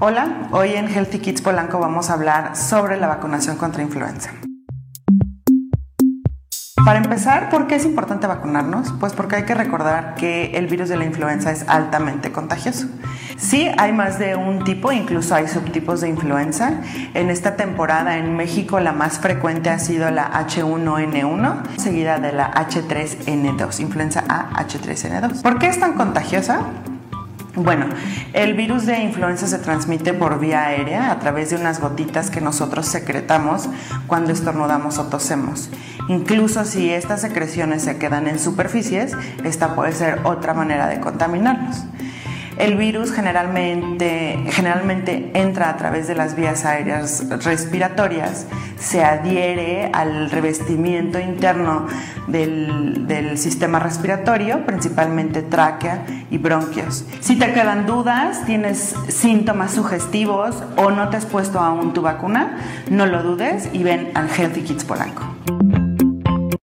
Hola, hoy en Healthy Kids Polanco vamos a hablar sobre la vacunación contra influenza. Para empezar, ¿por qué es importante vacunarnos? Pues porque hay que recordar que el virus de la influenza es altamente contagioso. Sí, hay más de un tipo, incluso hay subtipos de influenza. En esta temporada en México la más frecuente ha sido la H1N1, seguida de la H3N2, influenza A H3N2. ¿Por qué es tan contagiosa? Bueno, el virus de influenza se transmite por vía aérea a través de unas gotitas que nosotros secretamos cuando estornudamos o tosemos. Incluso si estas secreciones se quedan en superficies, esta puede ser otra manera de contaminarnos. El virus generalmente, generalmente entra a través de las vías aéreas respiratorias, se adhiere al revestimiento interno del, del sistema respiratorio, principalmente tráquea y bronquios. Si te quedan dudas, tienes síntomas sugestivos o no te has puesto aún tu vacuna, no lo dudes y ven al Healthy Kids Polanco.